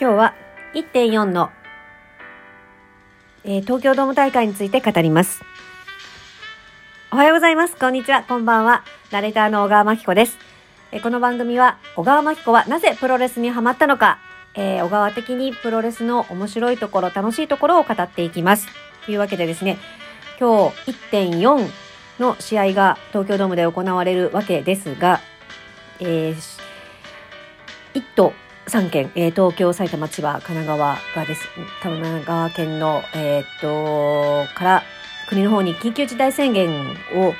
今日は1.4の、えー東京ドーム大会について語ります。おはようございます。こんにちは。こんばんは。ナレーターの小川真紀子です。えーこの番組は、小川真紀子はなぜプロレスにハマったのか、えー小川的にプロレスの面白いところ、楽しいところを語っていきます。というわけでですね、今日1.4の試合が東京ドームで行われるわけですが、えー、1都3県、えー東京、埼玉、千葉、神奈川がです、神奈川県の、えーっと、から国の方に緊急事態宣言を、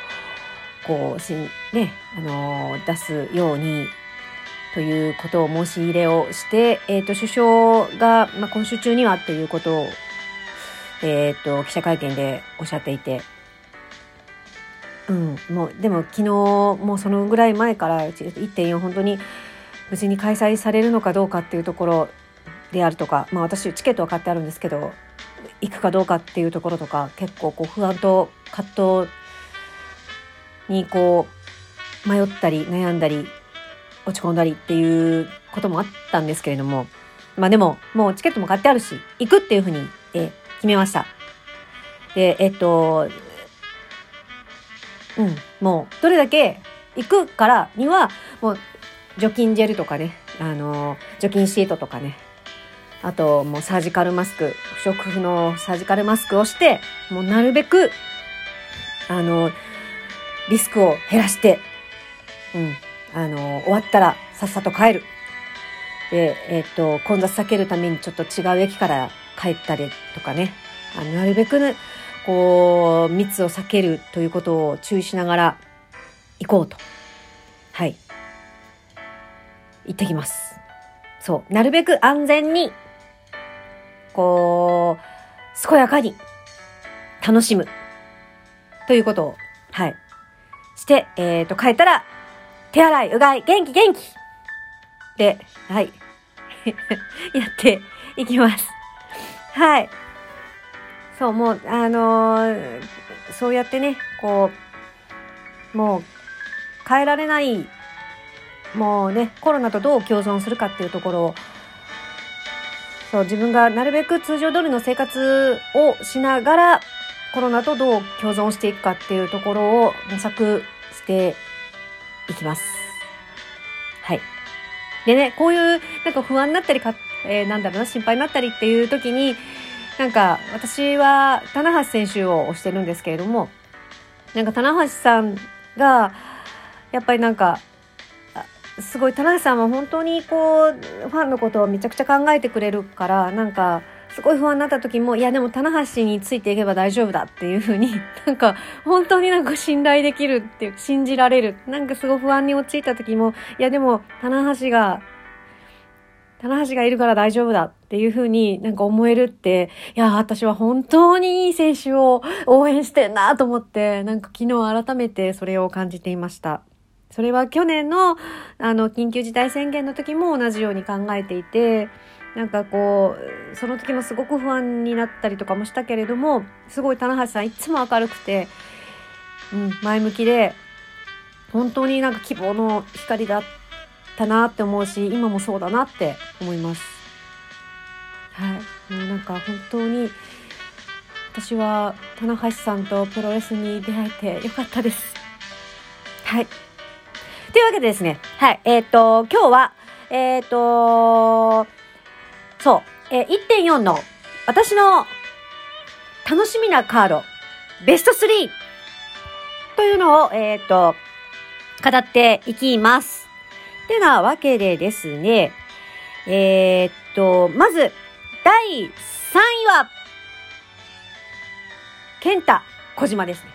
こう、しん、ね、あのー出すように、ということを申し入れをして、えーっと、首相が、まあ、今週中にはっていうことを、えーっと、記者会見でおっしゃっていて、うん、もう、でも昨日、もうそのぐらい前から1.4本当に無事に開催されるのかどうかっていうところであるとか、まあ私チケットは買ってあるんですけど、行くかどうかっていうところとか、結構こう不安と葛藤にこう迷ったり悩んだり落ち込んだりっていうこともあったんですけれども、まあでももうチケットも買ってあるし、行くっていうふうに、え決めました。で、えっと、うん、もう、どれだけ行くからには、もう、除菌ジェルとかね、あの、除菌シートとかね、あと、もうサージカルマスク、不織布のサージカルマスクをして、もうなるべく、あの、リスクを減らして、うん、あの、終わったらさっさと帰る。で、えっと、混雑避けるためにちょっと違う駅から帰ったりとかね、あのなるべくね、こう、密を避けるということを注意しながら行こうと。はい。行ってきます。そう。なるべく安全に、こう、健やかに楽しむ。ということを、はい。して、えっ、と、帰ったら、手洗い、うがい、元気元気で、はい。やっていきます。はい。そう、もう、あのーそうやってね、こう、もう、変えられない、もうね、コロナとどう共存するかっていうところを、そう、自分がなるべく通常通りの生活をしながら、コロナとどう共存していくかっていうところを模索していきます。はい。でね、こういう、なんか不安になったりか、えーなんだろうな、心配になったりっていう時に、なんか私は棚橋選手を推してるんですけれども、なんか棚橋さんが、やっぱりなんか、すごい棚橋さんは本当にこう、ファンのことをめちゃくちゃ考えてくれるから、なんか、すごい不安になった時も、いやでも棚橋についていけば大丈夫だっていうふうに、なんか本当になんか信頼できるっていう、信じられる。なんかすごい不安に陥った時も、いやでも棚橋が、棚橋がいるから大丈夫だっていうふうになんか思えるって、いや、私は本当にいい選手を応援してんなと思って、なんか昨日改めてそれを感じていました。それは去年の、あの、緊急事態宣言の時も同じように考えていて、なんかこう、その時もすごく不安になったりとかもしたけれども、すごい棚橋さんいつも明るくて、うん、前向きで、本当になんか希望の光だったなって思うし、今もそうだなって思います。はい。もうなんか本当に、私は棚橋さんとプロレスに出会えてよかったです。はい。というわけでですね、はい。えっ、と、今日は、えっ、と、そう、えー1.4の私の楽しみなカード、ベスト 3! というのを、えっ、と、語っていきます。てなわけでですね、えっと、まず、第3位は、ケンタ小島ですね。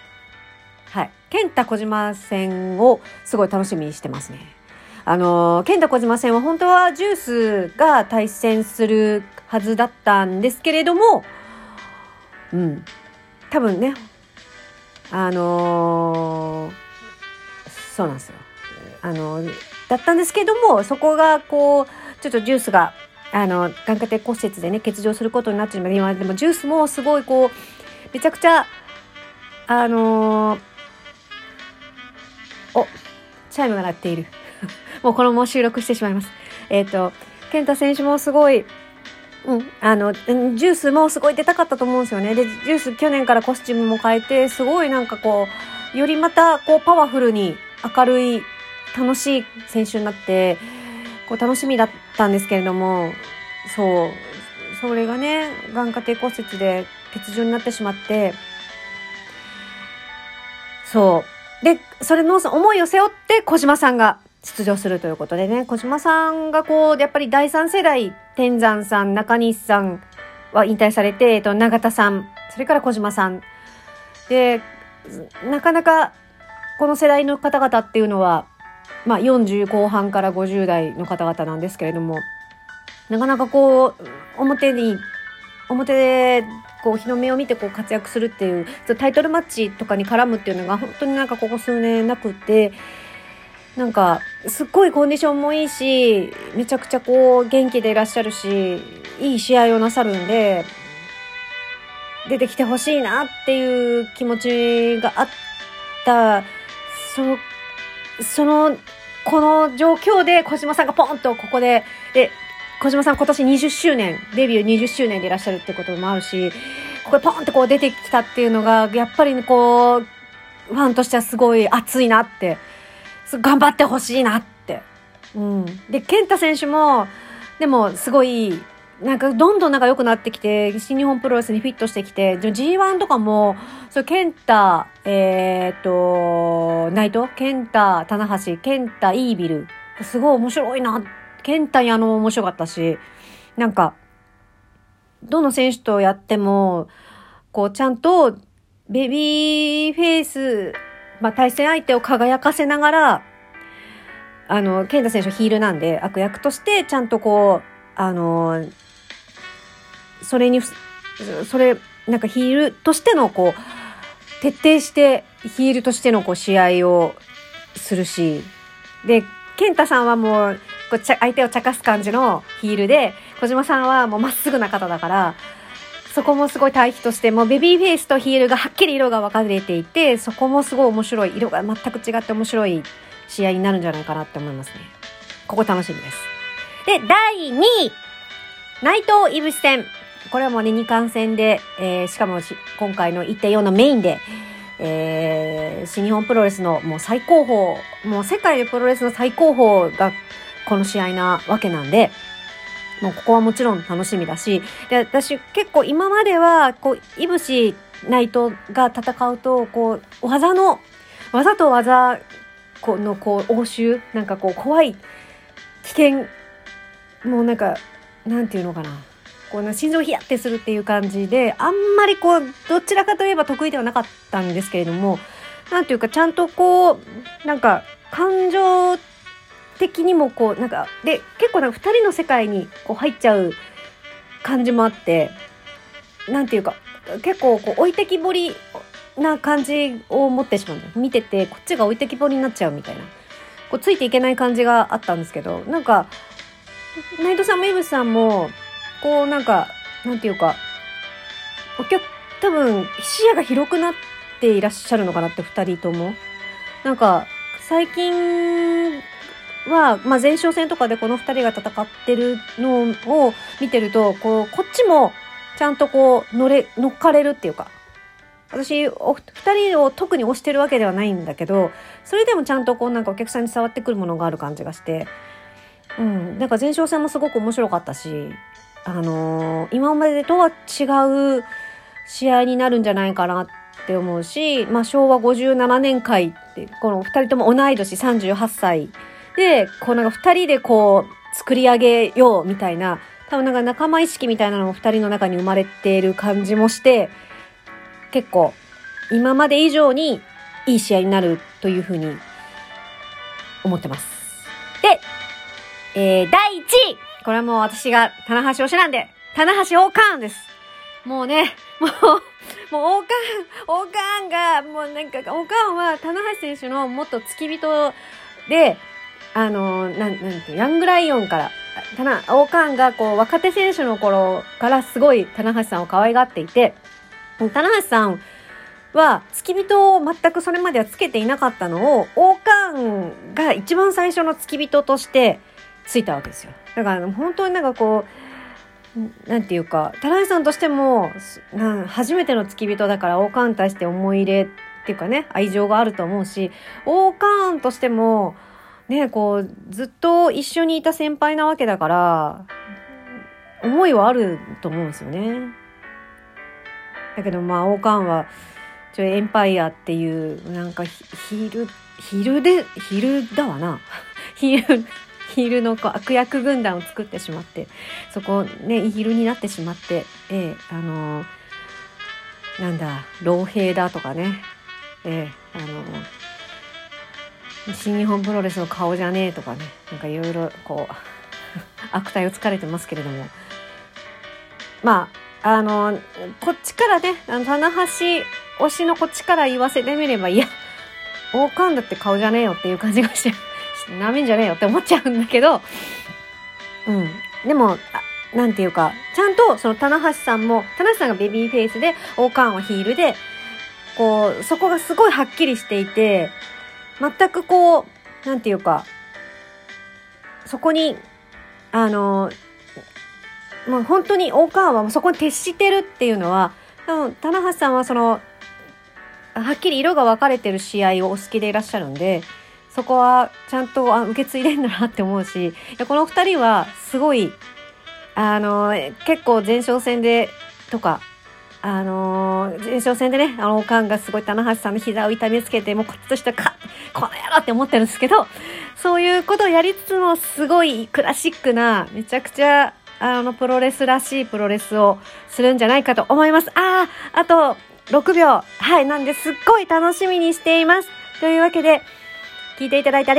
はい。ケンタ小島戦をすごい楽しみにしてますね。あのー、ケンタ小島戦は本当はジュースが対戦するはずだったんですけれども、うん。多分ね、あのそうなんですよ。あの、だったんですけども、そこがこう、ちょっとジュースが、あの、眼下底骨折でね、欠場することになってしまい今、でもジュースもすごいこう、めちゃくちゃ、あのーお、チャイムが鳴っている。もうこのまま収録してしまいます。えっ、と、健太選手もすごい、うん、あの、ジュースもすごい出たかったと思うんですよね。で、ジュース去年からコスチュームも変えて、すごいなんかこう、よりまたこうパワフルに明るい、楽しい選手になって、こう楽しみだったんですけれども、そう、それがね、眼下底骨折で欠場になってしまって、そう。で、それの思いを背負って小島さんが出場するということでね、小島さんがこう、やっぱり第三世代、天山さん、中西さんは引退されて、えっと、永田さん、それから小島さん。で、なかなかこの世代の方々っていうのは、まあ40後半から50代の方々なんですけれども、なかなかこう、表に、表で、こう、日の目を見てこう活躍するっていう、タイトルマッチとかに絡むっていうのが本当になんかここ数年なくて、なんか、すっごいコンディションもいいし、めちゃくちゃこう、元気でいらっしゃるし、いい試合をなさるんで、出てきてほしいなっていう気持ちがあった、その、その、この状況で小島さんがポンとここで、で、小島さん今年20周年、デビュー20周年でいらっしゃるってこともあるし、ここでポンとこう出てきたっていうのが、やっぱりこう、ファンとしてはすごい熱いなって、頑張ってほしいなって。うん。で、健太選手も、でもすごい、なんかどんどんなんか良くなってきて、新日本プロレスにフィットしてきて、G1 とかも、そう、健太、えーっと、ナイト？健太、棚橋、健太、イービル。すごい面白いなって。健太矢野も面白かったし、なんか、どの選手とやっても、こう、ちゃんと、ベビーフェイス、まあ、対戦相手を輝かせながら、あの、健太選手ヒールなんで、悪役として、ちゃんとこう、あの、それに、それ、なんかヒールとしての、こう、徹底して、ヒールとしての、こう、試合をするし、で、健太さんはもう、こう相手を茶化す感じのヒールで、小島さんはもうまっすぐな方だから、そこもすごい対比として、もうベビーフェイスとヒールがはっきり色が分かれていて、そこもすごい面白い、色が全く違って面白い試合になるんじゃないかなって思いますね。ここ楽しみです。で、第2位、内藤いぶし戦。これはもうね、二冠戦で、えー、しかも今回の1.4のメインで、えー、新日本プロレスのもう最高峰、もう世界でプロレスの最高峰がこの試合なわけなんで、もうここはもちろん楽しみだし、で、私結構今までは、こう、いぶし内藤が戦うと、こう、技の、技と技このこう、応酬、なんかこう、怖い、危険、もうなんか、なんていうのかな。こう、心臓ヒヤってするっていう感じで、あんまりこう、どちらかといえば得意ではなかったんですけれども、なんていうか、ちゃんとこう、なんか、感情的にもこう、なんか、で、結構なんか二人の世界にこう入っちゃう感じもあって、なんていうか、結構こう置いてきぼりな感じを持ってしまう見てて、こっちが置いてきぼりになっちゃうみたいな。こうついていけない感じがあったんですけど、なんか、内藤さんもイブさんも、こうなんか、なんていうか、お客、多分視野が広くなっていらっしゃるのかなって二人とも。なんか、最近は、まあ、前哨戦とかでこの二人が戦ってるのを見てると、こう、こっちもちゃんとこう、乗れ、乗っかれるっていうか、私、お二人を特に推してるわけではないんだけど、それでもちゃんとこうなんかお客さんに伝わってくるものがある感じがして、うん、なんか前哨戦もすごく面白かったし、あのー今までとは違う試合になるんじゃないかなって思うし、まあ昭和57年会って、この二人とも同い年38歳で、こうなんか二人でこう作り上げようみたいな、多分なんか仲間意識みたいなのも二人の中に生まれている感じもして、結構今まで以上にいい試合になるというふうに思ってます。で、えー、第1位これはもう私が棚橋推しなんで、棚橋王冠です。もうね、もう、もう王冠、王冠が、もうなんか、王冠は棚橋選手の元付き人で、あの、なん、なんていう、ヤングライオンから、棚、王冠がこう、若手選手の頃からすごい棚橋さんを可愛がっていて、棚橋さんは付き人を全くそれまではつけていなかったのを、王冠が一番最初の付き人としてついたわけですよ。だから本当になんかこう、なんていうか、田中さんとしても、初めての付き人だから王冠に対して思い入れっていうかね、愛情があると思うし、王冠としても、ね、こう、ずっと一緒にいた先輩なわけだから、思いはあると思うんですよね。だけどまあ王冠はちょエンパイアっていうなんかヒールヒールでヒールだわなヒールヒールのこう悪役軍団を作ってしまってそこねヒールになってしまってええあのー、なんだ老兵だとかねええあのー、新日本プロレスの顔じゃねえとかねなんかいろいろこう 悪態をつかれてますけれどもまあ、あの、こっちからね、あの、棚橋推しのこっちから言わせてみれば、いや、王冠だって顔じゃねえよっていう感じがして、なめんじゃねえよって思っちゃうんだけど、うん。でも、なんていうか、ちゃんとその棚橋さんも、棚橋さんがベビーフェイスで、王冠はヒールで、こう、そこがすごいはっきりしていて、全くこう、なんていうか、そこに、あの、もう本当に大川はそこに徹してるっていうのは、でも、棚橋さんはその、はっきり色が分かれてる試合をお好きでいらっしゃるんで、そこはちゃんとあ受け継いでんだなって思うし、この二人はすごい、あの、結構前哨戦で、とか、あの、前哨戦でね、あの、おかんがすごい棚橋さんの膝を痛めつけて、もうこっちとしては、かこの野郎って思ってるんですけど、そういうことをやりつつも、すごいクラシックな、めちゃくちゃあの、プロレスらしいプロレスをするんじゃないかと思います。ああ、あと6秒。はい。なんで、すっごい楽しみにしています。というわけで、聞いていただいて